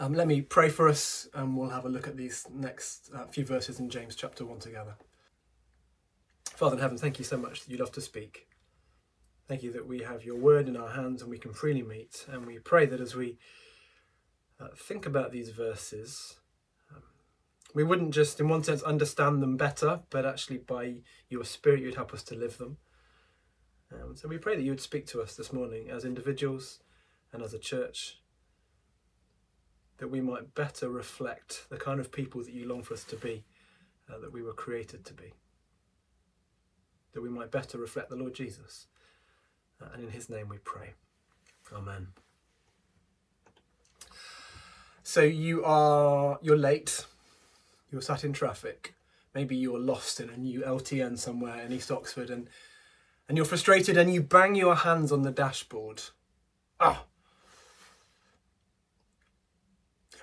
Um, let me pray for us and we'll have a look at these next uh, few verses in James chapter 1 together. Father in heaven, thank you so much that you love to speak. Thank you that we have your word in our hands and we can freely meet. And we pray that as we uh, think about these verses, um, we wouldn't just, in one sense, understand them better, but actually by your spirit, you'd help us to live them. Um, so we pray that you would speak to us this morning as individuals and as a church that we might better reflect the kind of people that you long for us to be, uh, that we were created to be. That we might better reflect the Lord Jesus. Uh, and in his name we pray. Amen. So you are you're late. You're sat in traffic. Maybe you're lost in a new LTN somewhere in East Oxford and and you're frustrated and you bang your hands on the dashboard. Ah,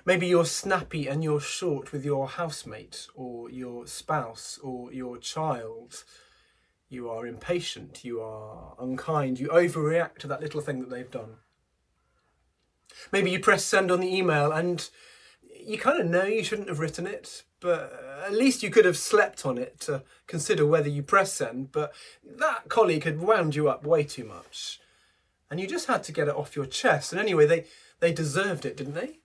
Maybe you're snappy and you're short with your housemate or your spouse or your child. You are impatient, you are unkind, you overreact to that little thing that they've done. Maybe you press send on the email and you kind of know you shouldn't have written it, but at least you could have slept on it to consider whether you press send. But that colleague had wound you up way too much, and you just had to get it off your chest. And anyway, they they deserved it, didn't they?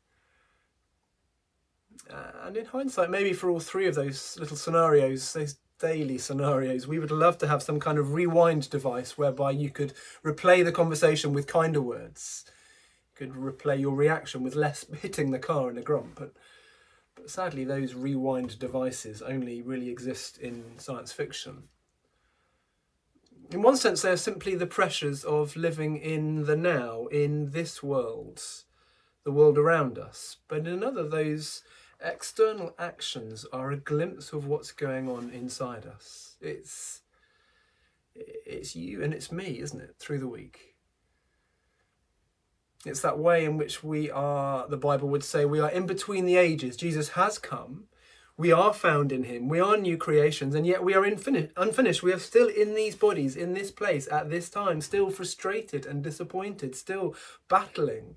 And in hindsight, maybe for all three of those little scenarios, those daily scenarios, we would love to have some kind of rewind device whereby you could replay the conversation with kinder words. You could replay your reaction with less hitting the car in a grump. But, but sadly, those rewind devices only really exist in science fiction. In one sense, they're simply the pressures of living in the now, in this world, the world around us. But in another, those external actions are a glimpse of what's going on inside us. It's it's you and it's me, isn't it, through the week. It's that way in which we are, the Bible would say, we are in between the ages. Jesus has come. We are found in him. We are new creations, and yet we are infin- unfinished. We are still in these bodies, in this place, at this time, still frustrated and disappointed, still battling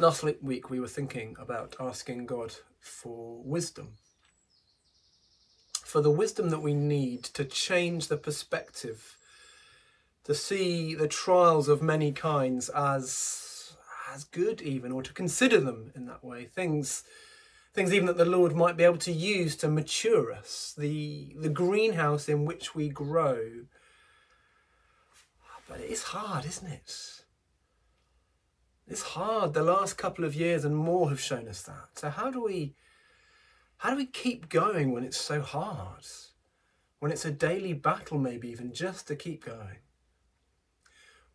Last week we were thinking about asking God for wisdom. For the wisdom that we need to change the perspective, to see the trials of many kinds as, as good, even, or to consider them in that way. Things, things even that the Lord might be able to use to mature us, the, the greenhouse in which we grow. But it is hard, isn't it? It's hard. The last couple of years and more have shown us that. So how do we how do we keep going when it's so hard? When it's a daily battle maybe even just to keep going?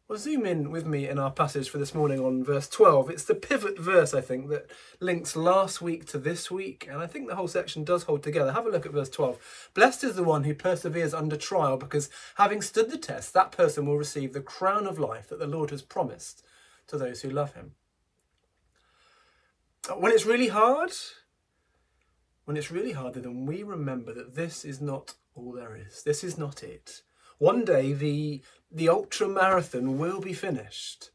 Well, zoom in with me in our passage for this morning on verse 12. It's the pivot verse, I think, that links last week to this week, and I think the whole section does hold together. Have a look at verse 12. Blessed is the one who perseveres under trial, because having stood the test, that person will receive the crown of life that the Lord has promised to those who love him. Uh, when it's really hard, when it's really hard, then we remember that this is not all there is. This is not it. One day the, the ultra marathon will be finished.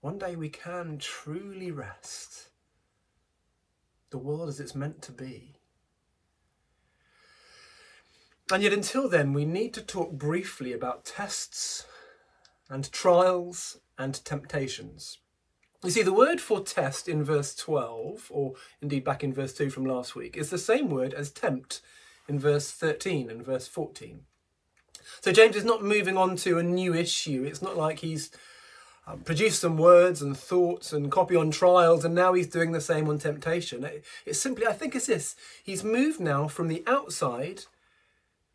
One day we can truly rest. The world as it's meant to be. And yet, until then, we need to talk briefly about tests and trials and temptations. You see, the word for test in verse 12, or indeed back in verse 2 from last week, is the same word as tempt in verse 13 and verse 14. So James is not moving on to a new issue. It's not like he's um, produced some words and thoughts and copy on trials and now he's doing the same on temptation. It, it's simply, I think it's this. He's moved now from the outside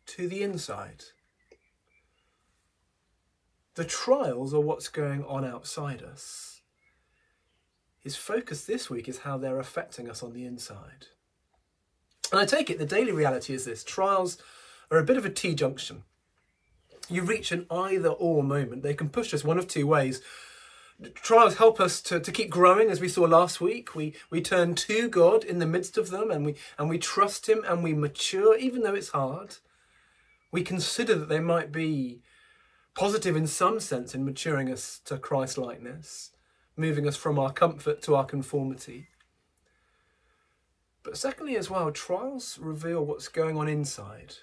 to the inside. The trials are what's going on outside us. His focus this week is how they're affecting us on the inside. And I take it the daily reality is this trials are a bit of a T junction. You reach an either or moment. They can push us one of two ways. Trials help us to, to keep growing, as we saw last week. We, we turn to God in the midst of them and we, and we trust Him and we mature, even though it's hard. We consider that they might be Positive in some sense in maturing us to Christ likeness, moving us from our comfort to our conformity. But secondly, as well, trials reveal what's going on inside.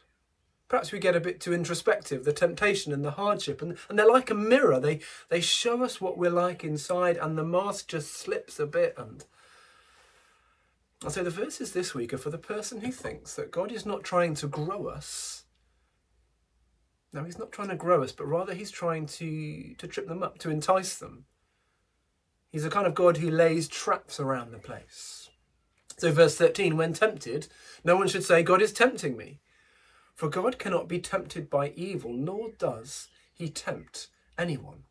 Perhaps we get a bit too introspective, the temptation and the hardship, and, and they're like a mirror. They, they show us what we're like inside, and the mask just slips a bit. And, and so the verses this week are for the person who thinks that God is not trying to grow us. No, he's not trying to grow us, but rather he's trying to, to trip them up, to entice them. He's a kind of God who lays traps around the place. So, verse 13, when tempted, no one should say, God is tempting me. For God cannot be tempted by evil, nor does he tempt anyone.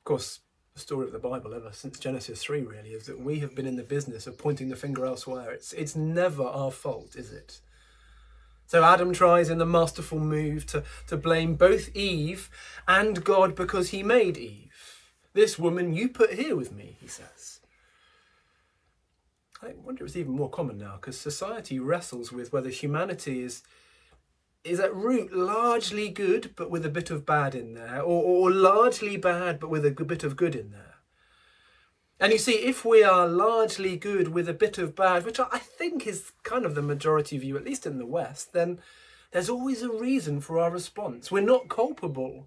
Of course, the story of the Bible ever since Genesis 3 really is that we have been in the business of pointing the finger elsewhere. It's, it's never our fault, is it? So Adam tries in the masterful move to, to blame both Eve and God because he made Eve. This woman you put here with me, he says. I wonder if it's even more common now because society wrestles with whether humanity is is at root largely good but with a bit of bad in there, or, or largely bad but with a bit of good in there. And you see, if we are largely good with a bit of bad, which I think is kind of the majority view, at least in the West, then there's always a reason for our response. We're not culpable.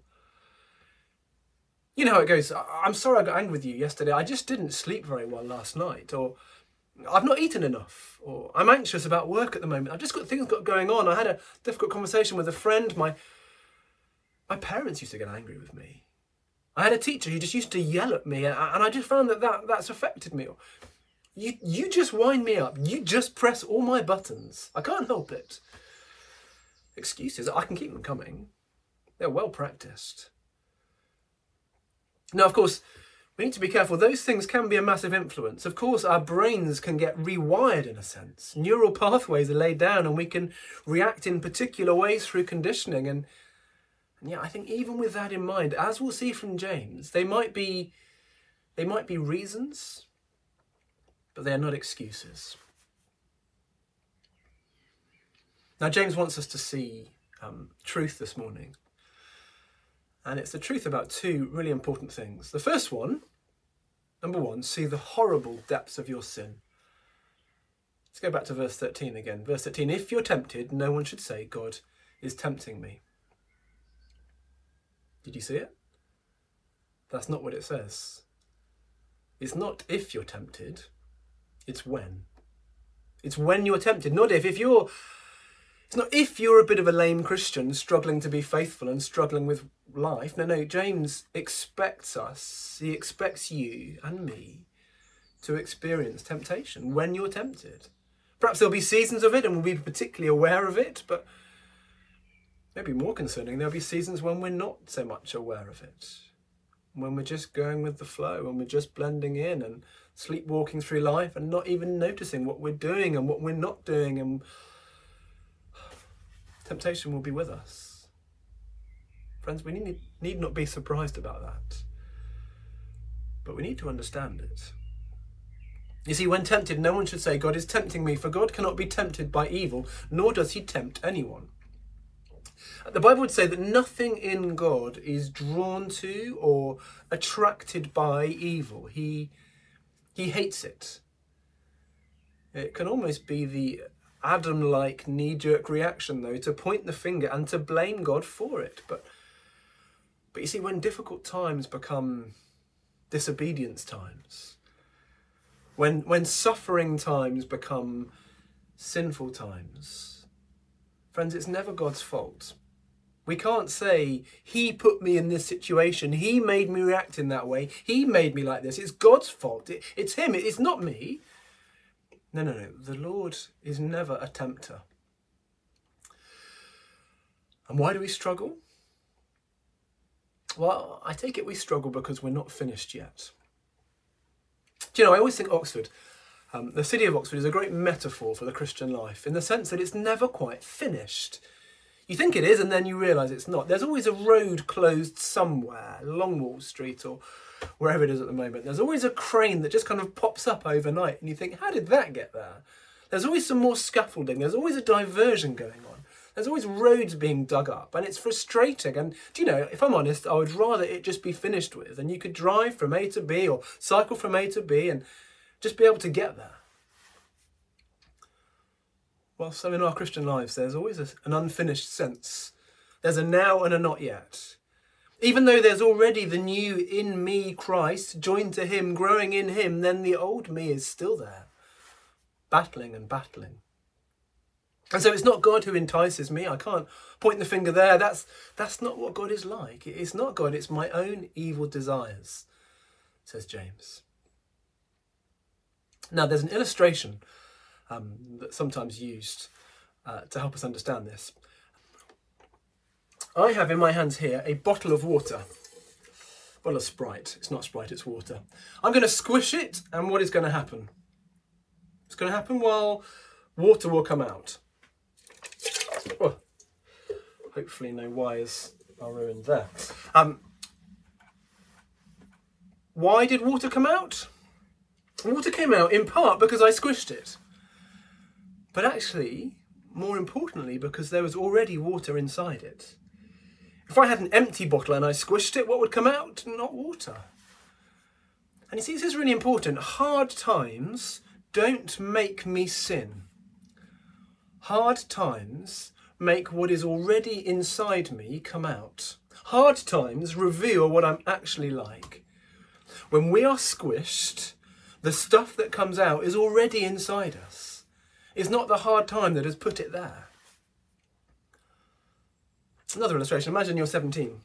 You know how it goes. I'm sorry I got angry with you yesterday. I just didn't sleep very well last night. Or I've not eaten enough, or I'm anxious about work at the moment. I've just got things got going on. I had a difficult conversation with a friend. My my parents used to get angry with me. I had a teacher who just used to yell at me, and I just found that, that that's affected me. You you just wind me up. You just press all my buttons. I can't help it. Excuses. I can keep them coming. They're well practiced. Now, of course, we need to be careful. Those things can be a massive influence. Of course, our brains can get rewired in a sense. Neural pathways are laid down and we can react in particular ways through conditioning. And, and yeah, I think even with that in mind, as we'll see from James, they might be they might be reasons, but they are not excuses. Now, James wants us to see um, truth this morning. And it's the truth about two really important things. The first one, number one, see the horrible depths of your sin. Let's go back to verse 13 again. Verse 13 If you're tempted, no one should say, God is tempting me. Did you see it? That's not what it says. It's not if you're tempted, it's when. It's when you're tempted, not if. If you're it's not if you're a bit of a lame Christian struggling to be faithful and struggling with life. No, no, James expects us, he expects you and me to experience temptation when you're tempted. Perhaps there'll be seasons of it and we'll be particularly aware of it, but maybe more concerning, there'll be seasons when we're not so much aware of it. When we're just going with the flow, when we're just blending in and sleepwalking through life and not even noticing what we're doing and what we're not doing and temptation will be with us. Friends, we need, need not be surprised about that, but we need to understand it. You see, when tempted, no one should say, God is tempting me, for God cannot be tempted by evil, nor does he tempt anyone. The Bible would say that nothing in God is drawn to or attracted by evil. He, he hates it. It can almost be the Adam like knee jerk reaction, though, to point the finger and to blame God for it. But, but you see, when difficult times become disobedience times, when, when suffering times become sinful times, friends, it's never God's fault. We can't say, He put me in this situation. He made me react in that way. He made me like this. It's God's fault. It, it's Him. It's not me. No, no, no. The Lord is never a tempter. And why do we struggle? Well, I take it we struggle because we're not finished yet. Do you know, I always think Oxford, um, the city of Oxford, is a great metaphor for the Christian life in the sense that it's never quite finished. You think it is, and then you realise it's not. There's always a road closed somewhere, along Wall Street or wherever it is at the moment. There's always a crane that just kind of pops up overnight, and you think, how did that get there? There's always some more scaffolding, there's always a diversion going on. There's always roads being dug up, and it's frustrating. And do you know, if I'm honest, I would rather it just be finished with, and you could drive from A to B or cycle from A to B and just be able to get there. Well, so in our Christian lives, there's always a, an unfinished sense. There's a now and a not yet. Even though there's already the new in me Christ joined to him, growing in him, then the old me is still there, battling and battling. And so it's not God who entices me. I can't point the finger there. That's that's not what God is like. It's not God, it's my own evil desires, says James. Now there's an illustration um, sometimes used uh, to help us understand this. I have in my hands here a bottle of water. Bottle of Sprite. It's not Sprite, it's water. I'm going to squish it, and what is going to happen? It's going to happen? Well, water will come out. Oh, hopefully no wires are ruined there. Um, why did water come out? Water came out in part because I squished it. But actually, more importantly, because there was already water inside it. If I had an empty bottle and I squished it, what would come out? Not water. And you see, this is really important. Hard times don't make me sin. Hard times make what is already inside me come out. Hard times reveal what I'm actually like. When we are squished, the stuff that comes out is already inside us. It's not the hard time that has put it there. It's another illustration imagine you're 17,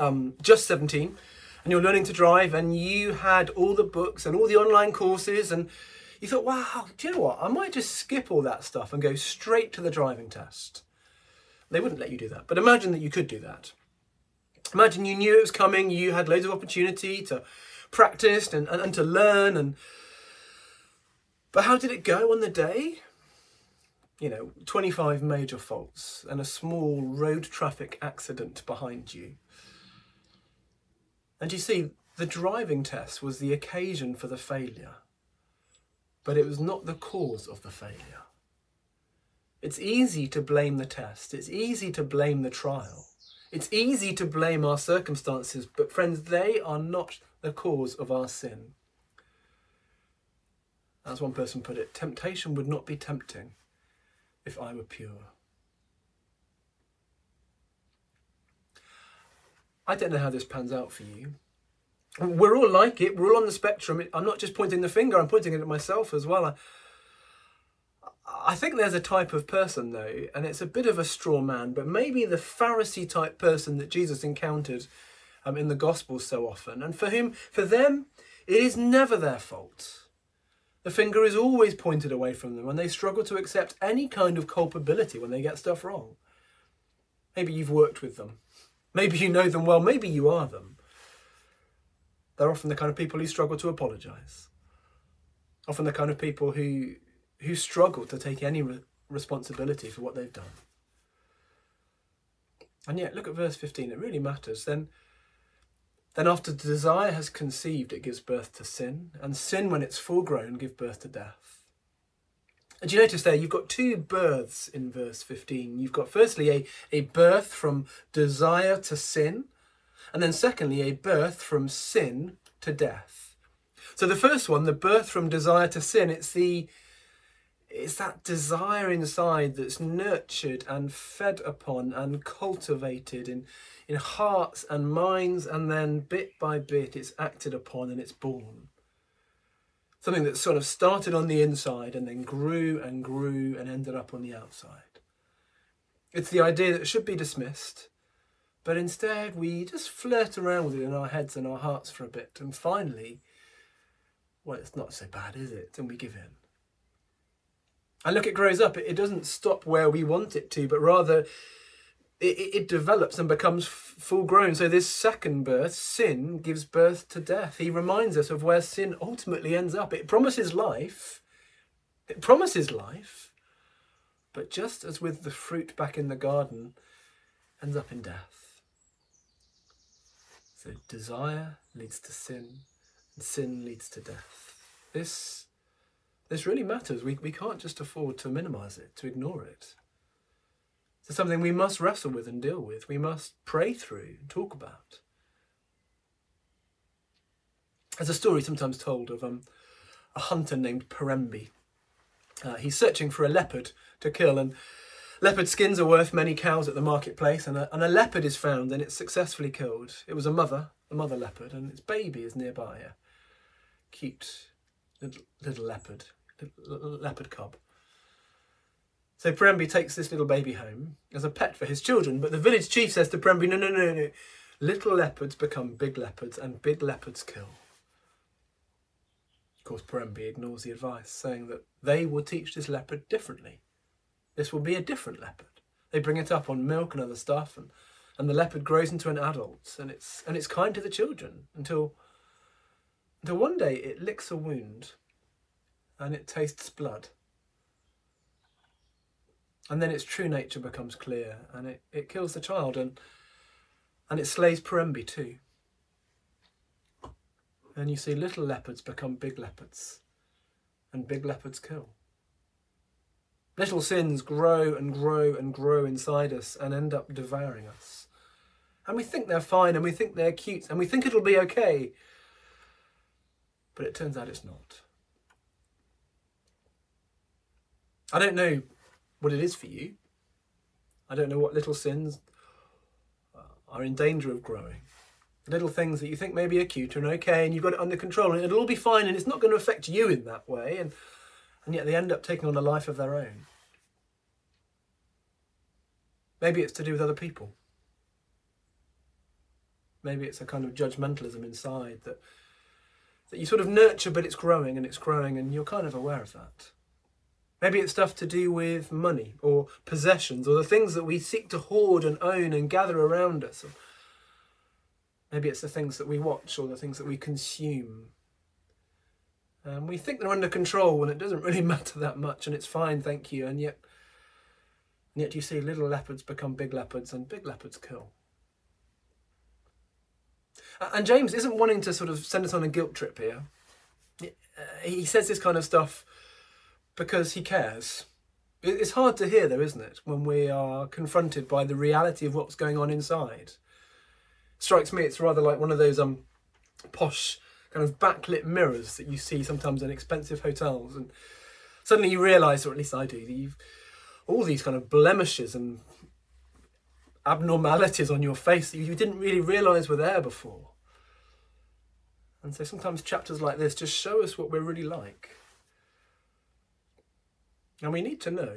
um, just 17, and you're learning to drive, and you had all the books and all the online courses, and you thought, wow, do you know what? I might just skip all that stuff and go straight to the driving test. They wouldn't let you do that, but imagine that you could do that. Imagine you knew it was coming, you had loads of opportunity to practice and, and, and to learn and but how did it go on the day? You know, 25 major faults and a small road traffic accident behind you. And you see, the driving test was the occasion for the failure but it was not the cause of the failure. It's easy to blame the test, it's easy to blame the trial, it's easy to blame our circumstances, but friends, they are not the cause of our sin. As one person put it, temptation would not be tempting if I were pure. I don't know how this pans out for you, we're all like it. We're all on the spectrum. I'm not just pointing the finger. I'm pointing it at myself as well. I, I think there's a type of person though, and it's a bit of a straw man, but maybe the Pharisee type person that Jesus encountered um, in the Gospels so often, and for whom, for them, it is never their fault. The finger is always pointed away from them, and they struggle to accept any kind of culpability when they get stuff wrong. Maybe you've worked with them. Maybe you know them well. Maybe you are them. They're often the kind of people who struggle to apologise. Often the kind of people who who struggle to take any re- responsibility for what they've done. And yet, look at verse 15, it really matters. Then, then after desire has conceived, it gives birth to sin, and sin, when it's full grown, gives birth to death. And you notice there, you've got two births in verse 15. You've got firstly a, a birth from desire to sin, and then, secondly, a birth from sin to death. So the first one, the birth from desire to sin, it's the it's that desire inside that's nurtured and fed upon and cultivated in, in hearts and minds, and then bit by bit it's acted upon and it's born. Something that sort of started on the inside and then grew and grew and ended up on the outside. It's the idea that should be dismissed, but instead, we just flirt around with it in our heads and our hearts for a bit. And finally, well, it's not so bad, is it? And we give in. And look, it grows up. It doesn't stop where we want it to, but rather it, it develops and becomes full grown. So, this second birth, sin, gives birth to death. He reminds us of where sin ultimately ends up. It promises life. It promises life. But just as with the fruit back in the garden, ends up in death. So desire leads to sin, and sin leads to death. This, this really matters. We, we can't just afford to minimize it, to ignore it. It's something we must wrestle with and deal with. We must pray through and talk about. There's a story sometimes told of um, a hunter named Perembi. Uh, he's searching for a leopard to kill, and leopard skins are worth many cows at the marketplace. And a, and a leopard is found, and it's successfully killed. It was a mother, a mother leopard, and its baby is nearby. A cute little, little leopard, leopard cub. So Parembi takes this little baby home as a pet for his children, but the village chief says to Parembi, no, no, no, no. Little leopards become big leopards, and big leopards kill Of course, Parembi ignores the advice, saying that they will teach this leopard differently. This will be a different leopard. They bring it up on milk and other stuff, and, and the leopard grows into an adult, and it's and it's kind to the children until until one day it licks a wound, and it tastes blood. And then its true nature becomes clear, and it, it kills the child, and and it slays Parembi too and you see little leopards become big leopards, and big leopards kill. Little sins grow and grow and grow inside us and end up devouring us. And we think they're fine and we think they're cute and we think it'll be okay. But it turns out it's not. I don't know what it is for you. I don't know what little sins uh, are in danger of growing. Little things that you think maybe are cute and okay and you've got it under control and it'll all be fine and it's not going to affect you in that way and and yet they end up taking on a life of their own. Maybe it's to do with other people. Maybe it's a kind of judgmentalism inside that that you sort of nurture but it's growing and it's growing and you're kind of aware of that maybe it's stuff to do with money or possessions or the things that we seek to hoard and own and gather around us Maybe it's the things that we watch or the things that we consume. And we think they're under control when it doesn't really matter that much and it's fine, thank you. And yet, and yet you see little leopards become big leopards and big leopards kill. And James isn't wanting to sort of send us on a guilt trip here. He uh, says this kind of stuff because he cares. It's hard to hear, though, isn't it, when we are confronted by the reality of what's going on inside? Strikes me it's rather like one of those um posh kind of backlit mirrors that you see sometimes in expensive hotels and suddenly you realize or at least i do that you've all these kind of blemishes and abnormalities on your face that you didn't really realize were there before. And so sometimes chapters like this just show us what we're really like and we need to know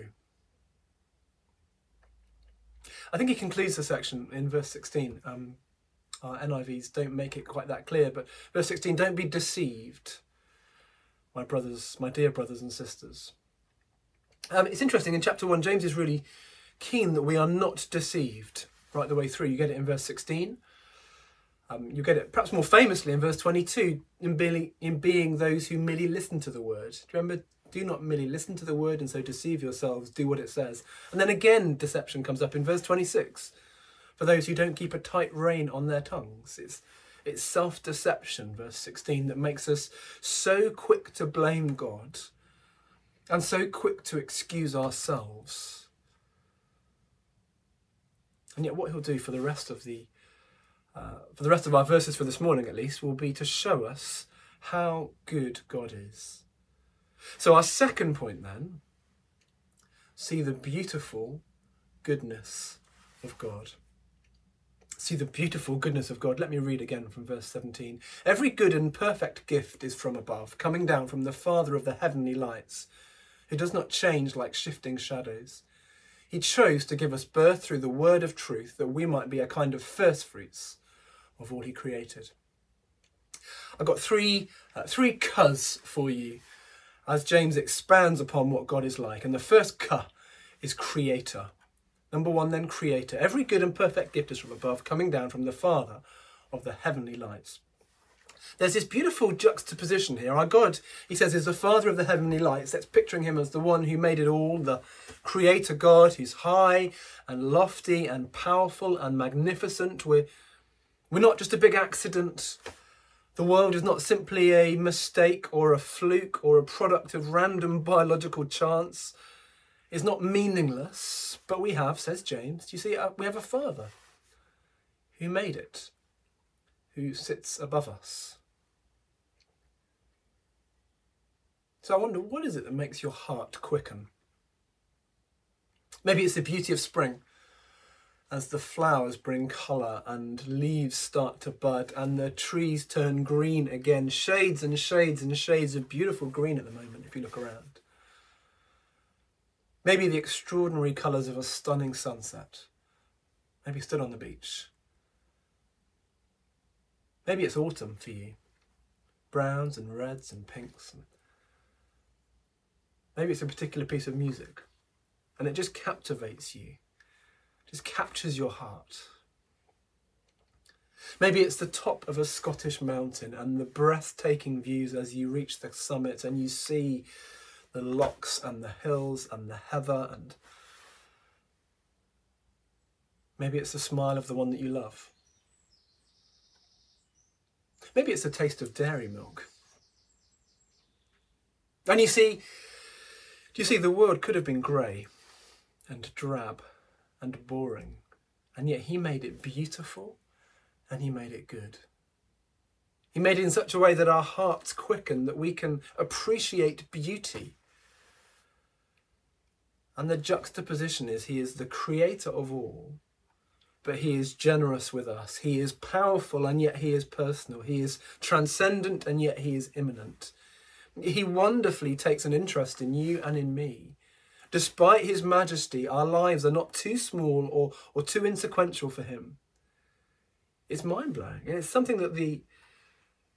I think he concludes the section in verse 16. Um, our NIVs don't make it quite that clear, but verse 16 don't be deceived, my brothers, my dear brothers and sisters. Um, it's interesting, in chapter 1, James is really keen that we are not deceived right the way through. You get it in verse 16. Um, you get it perhaps more famously in verse 22 in, being, in being those who merely listen to the word. Do you remember? Do not merely listen to the word and so deceive yourselves, do what it says. And then again, deception comes up in verse 26 for those who don't keep a tight rein on their tongues. It's, it's self deception, verse 16, that makes us so quick to blame God and so quick to excuse ourselves. And yet, what he'll do for the rest of the uh, for the rest of our verses for this morning, at least, will be to show us how good God is. So, our second point then see the beautiful goodness of God see the beautiful goodness of God. Let me read again from verse 17. Every good and perfect gift is from above, coming down from the Father of the heavenly lights, who does not change like shifting shadows. He chose to give us birth through the word of truth that we might be a kind of first fruits of all he created. I've got three, uh, three cuz for you as James expands upon what God is like. And the first ka is creator. Number one, then creator. Every good and perfect gift is from above, coming down from the Father of the heavenly lights. There's this beautiful juxtaposition here. Our God, he says, is the Father of the heavenly lights. That's picturing him as the one who made it all, the creator God who's high and lofty and powerful and magnificent. We're, we're not just a big accident. The world is not simply a mistake or a fluke or a product of random biological chance. It's not meaningless, but we have, says James, you see, uh, we have a Father who made it, who sits above us. So I wonder, what is it that makes your heart quicken? Maybe it's the beauty of spring as the flowers bring colour and leaves start to bud and the trees turn green again. Shades and shades and shades of beautiful green at the moment, if you look around. Maybe the extraordinary colours of a stunning sunset. Maybe stood on the beach. Maybe it's autumn for you. Browns and reds and pinks. And maybe it's a particular piece of music and it just captivates you just captures your heart. Maybe it's the top of a Scottish mountain and the breathtaking views as you reach the summit and you see the lochs and the hills and the heather and maybe it's the smile of the one that you love. Maybe it's the taste of dairy milk. And you see, do you see, the world could have been grey and drab and boring. And yet he made it beautiful and he made it good. He made it in such a way that our hearts quicken, that we can appreciate beauty. And the juxtaposition is he is the creator of all, but he is generous with us. He is powerful and yet he is personal. He is transcendent and yet he is immanent. He wonderfully takes an interest in you and in me. Despite his majesty, our lives are not too small or, or too insequential for him. It's mind blowing. And it's something that the,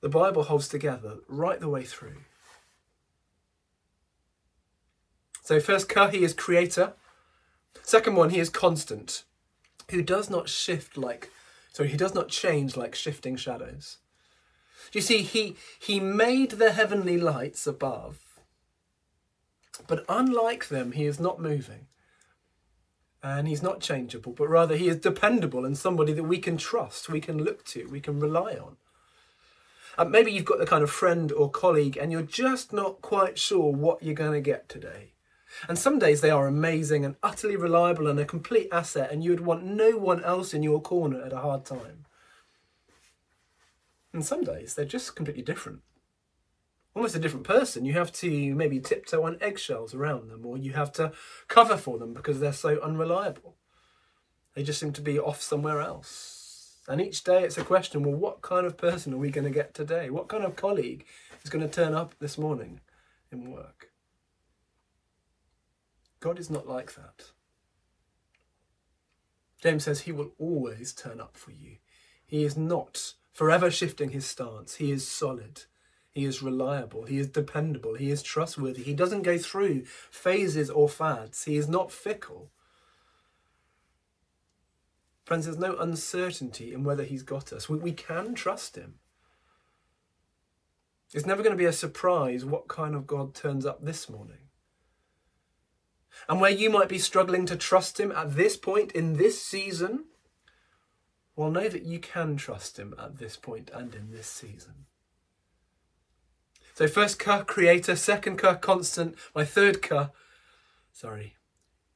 the Bible holds together right the way through. So, first, Ka, he is creator. Second one, he is constant, who does not shift like, sorry, he does not change like shifting shadows. Do you see, he, he made the heavenly lights above but unlike them, he is not moving. And he's not changeable, but rather he is dependable and somebody that we can trust, we can look to, we can rely on. And maybe you've got the kind of friend or colleague and you're just not quite sure what you're going to get today. And some days they are amazing and utterly reliable and a complete asset, and you would want no one else in your corner at a hard time. And some days they're just completely different almost a different person. You have to maybe tiptoe on eggshells around them, or you have to cover for them because they're so unreliable. They just seem to be off somewhere else. And each day it's a question well, what kind of person are we going to get today? What kind of colleague is going to turn up this morning in work? God is not like that. James says he will always turn up for you. He is not forever shifting his stance, he is solid. He is reliable. He is dependable. He is trustworthy. He doesn't go through phases or fads. He is not fickle. Friends, there's no uncertainty in whether he's got us. We, we can trust him. It's never going to be a surprise what kind of God turns up this morning. And where you might be struggling to trust him at this point in this season, well, know that you can trust him at this point and in this season. So first ka, creator, second ka, constant, my third ka, sorry,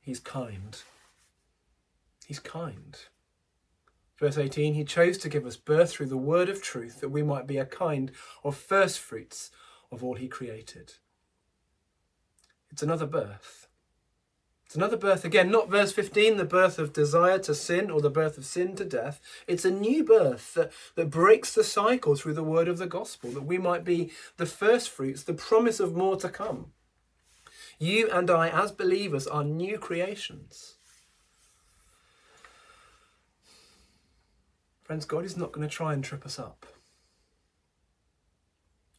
he's kind. He's kind. Verse 18, he chose to give us birth through the word of truth that we might be a kind of first fruits of all he created. It's another birth. It's another birth again, not verse 15, the birth of desire to sin or the birth of sin to death. It's a new birth that, that breaks the cycle through the word of the gospel, that we might be the first fruits, the promise of more to come. You and I, as believers, are new creations. Friends, God is not going to try and trip us up.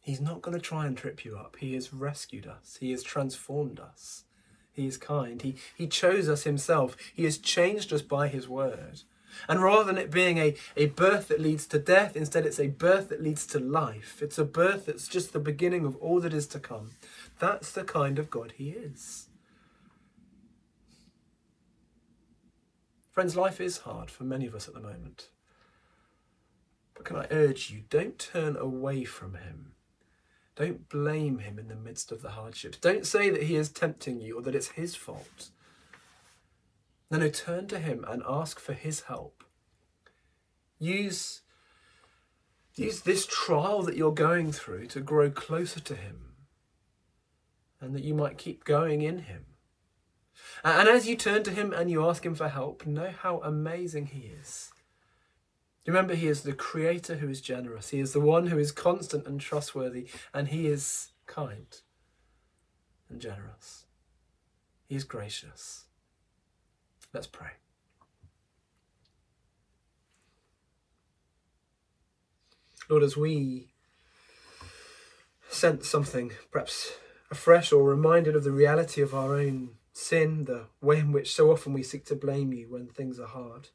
He's not going to try and trip you up. He has rescued us, He has transformed us. He is kind. He, he chose us himself. He has changed us by his word. And rather than it being a, a birth that leads to death, instead it's a birth that leads to life. It's a birth that's just the beginning of all that is to come. That's the kind of God he is. Friends, life is hard for many of us at the moment. But can I urge you, don't turn away from him. Don't blame him in the midst of the hardships. Don't say that he is tempting you or that it's his fault. No, no, turn to him and ask for his help. Use, use this trial that you're going through to grow closer to him and that you might keep going in him. And as you turn to him and you ask him for help, know how amazing he is. Remember, he is the creator who is generous. He is the one who is constant and trustworthy, and he is kind and generous. He is gracious. Let's pray. Lord, as we sense something perhaps afresh or reminded of the reality of our own sin, the way in which so often we seek to blame you when things are hard.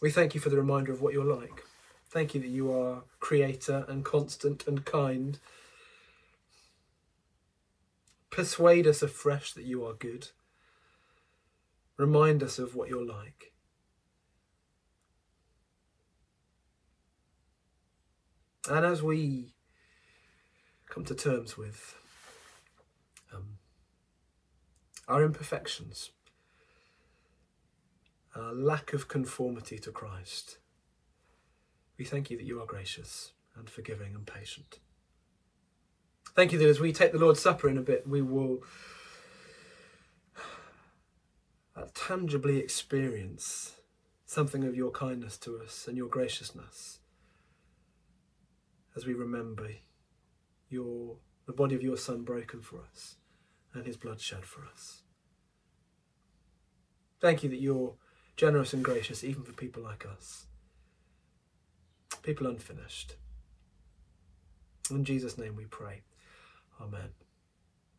We thank you for the reminder of what you're like. Thank you that you are creator and constant and kind. Persuade us afresh that you are good. Remind us of what you're like. And as we come to terms with um, our imperfections, our lack of conformity to Christ, we thank you that you are gracious and forgiving and patient. Thank you that as we take the Lord's Supper in a bit, we will uh, tangibly experience something of your kindness to us and your graciousness as we remember your the body of your son broken for us and his blood shed for us. Thank you that you're generous and gracious even for people like us, people unfinished. In Jesus' name we pray. Amen.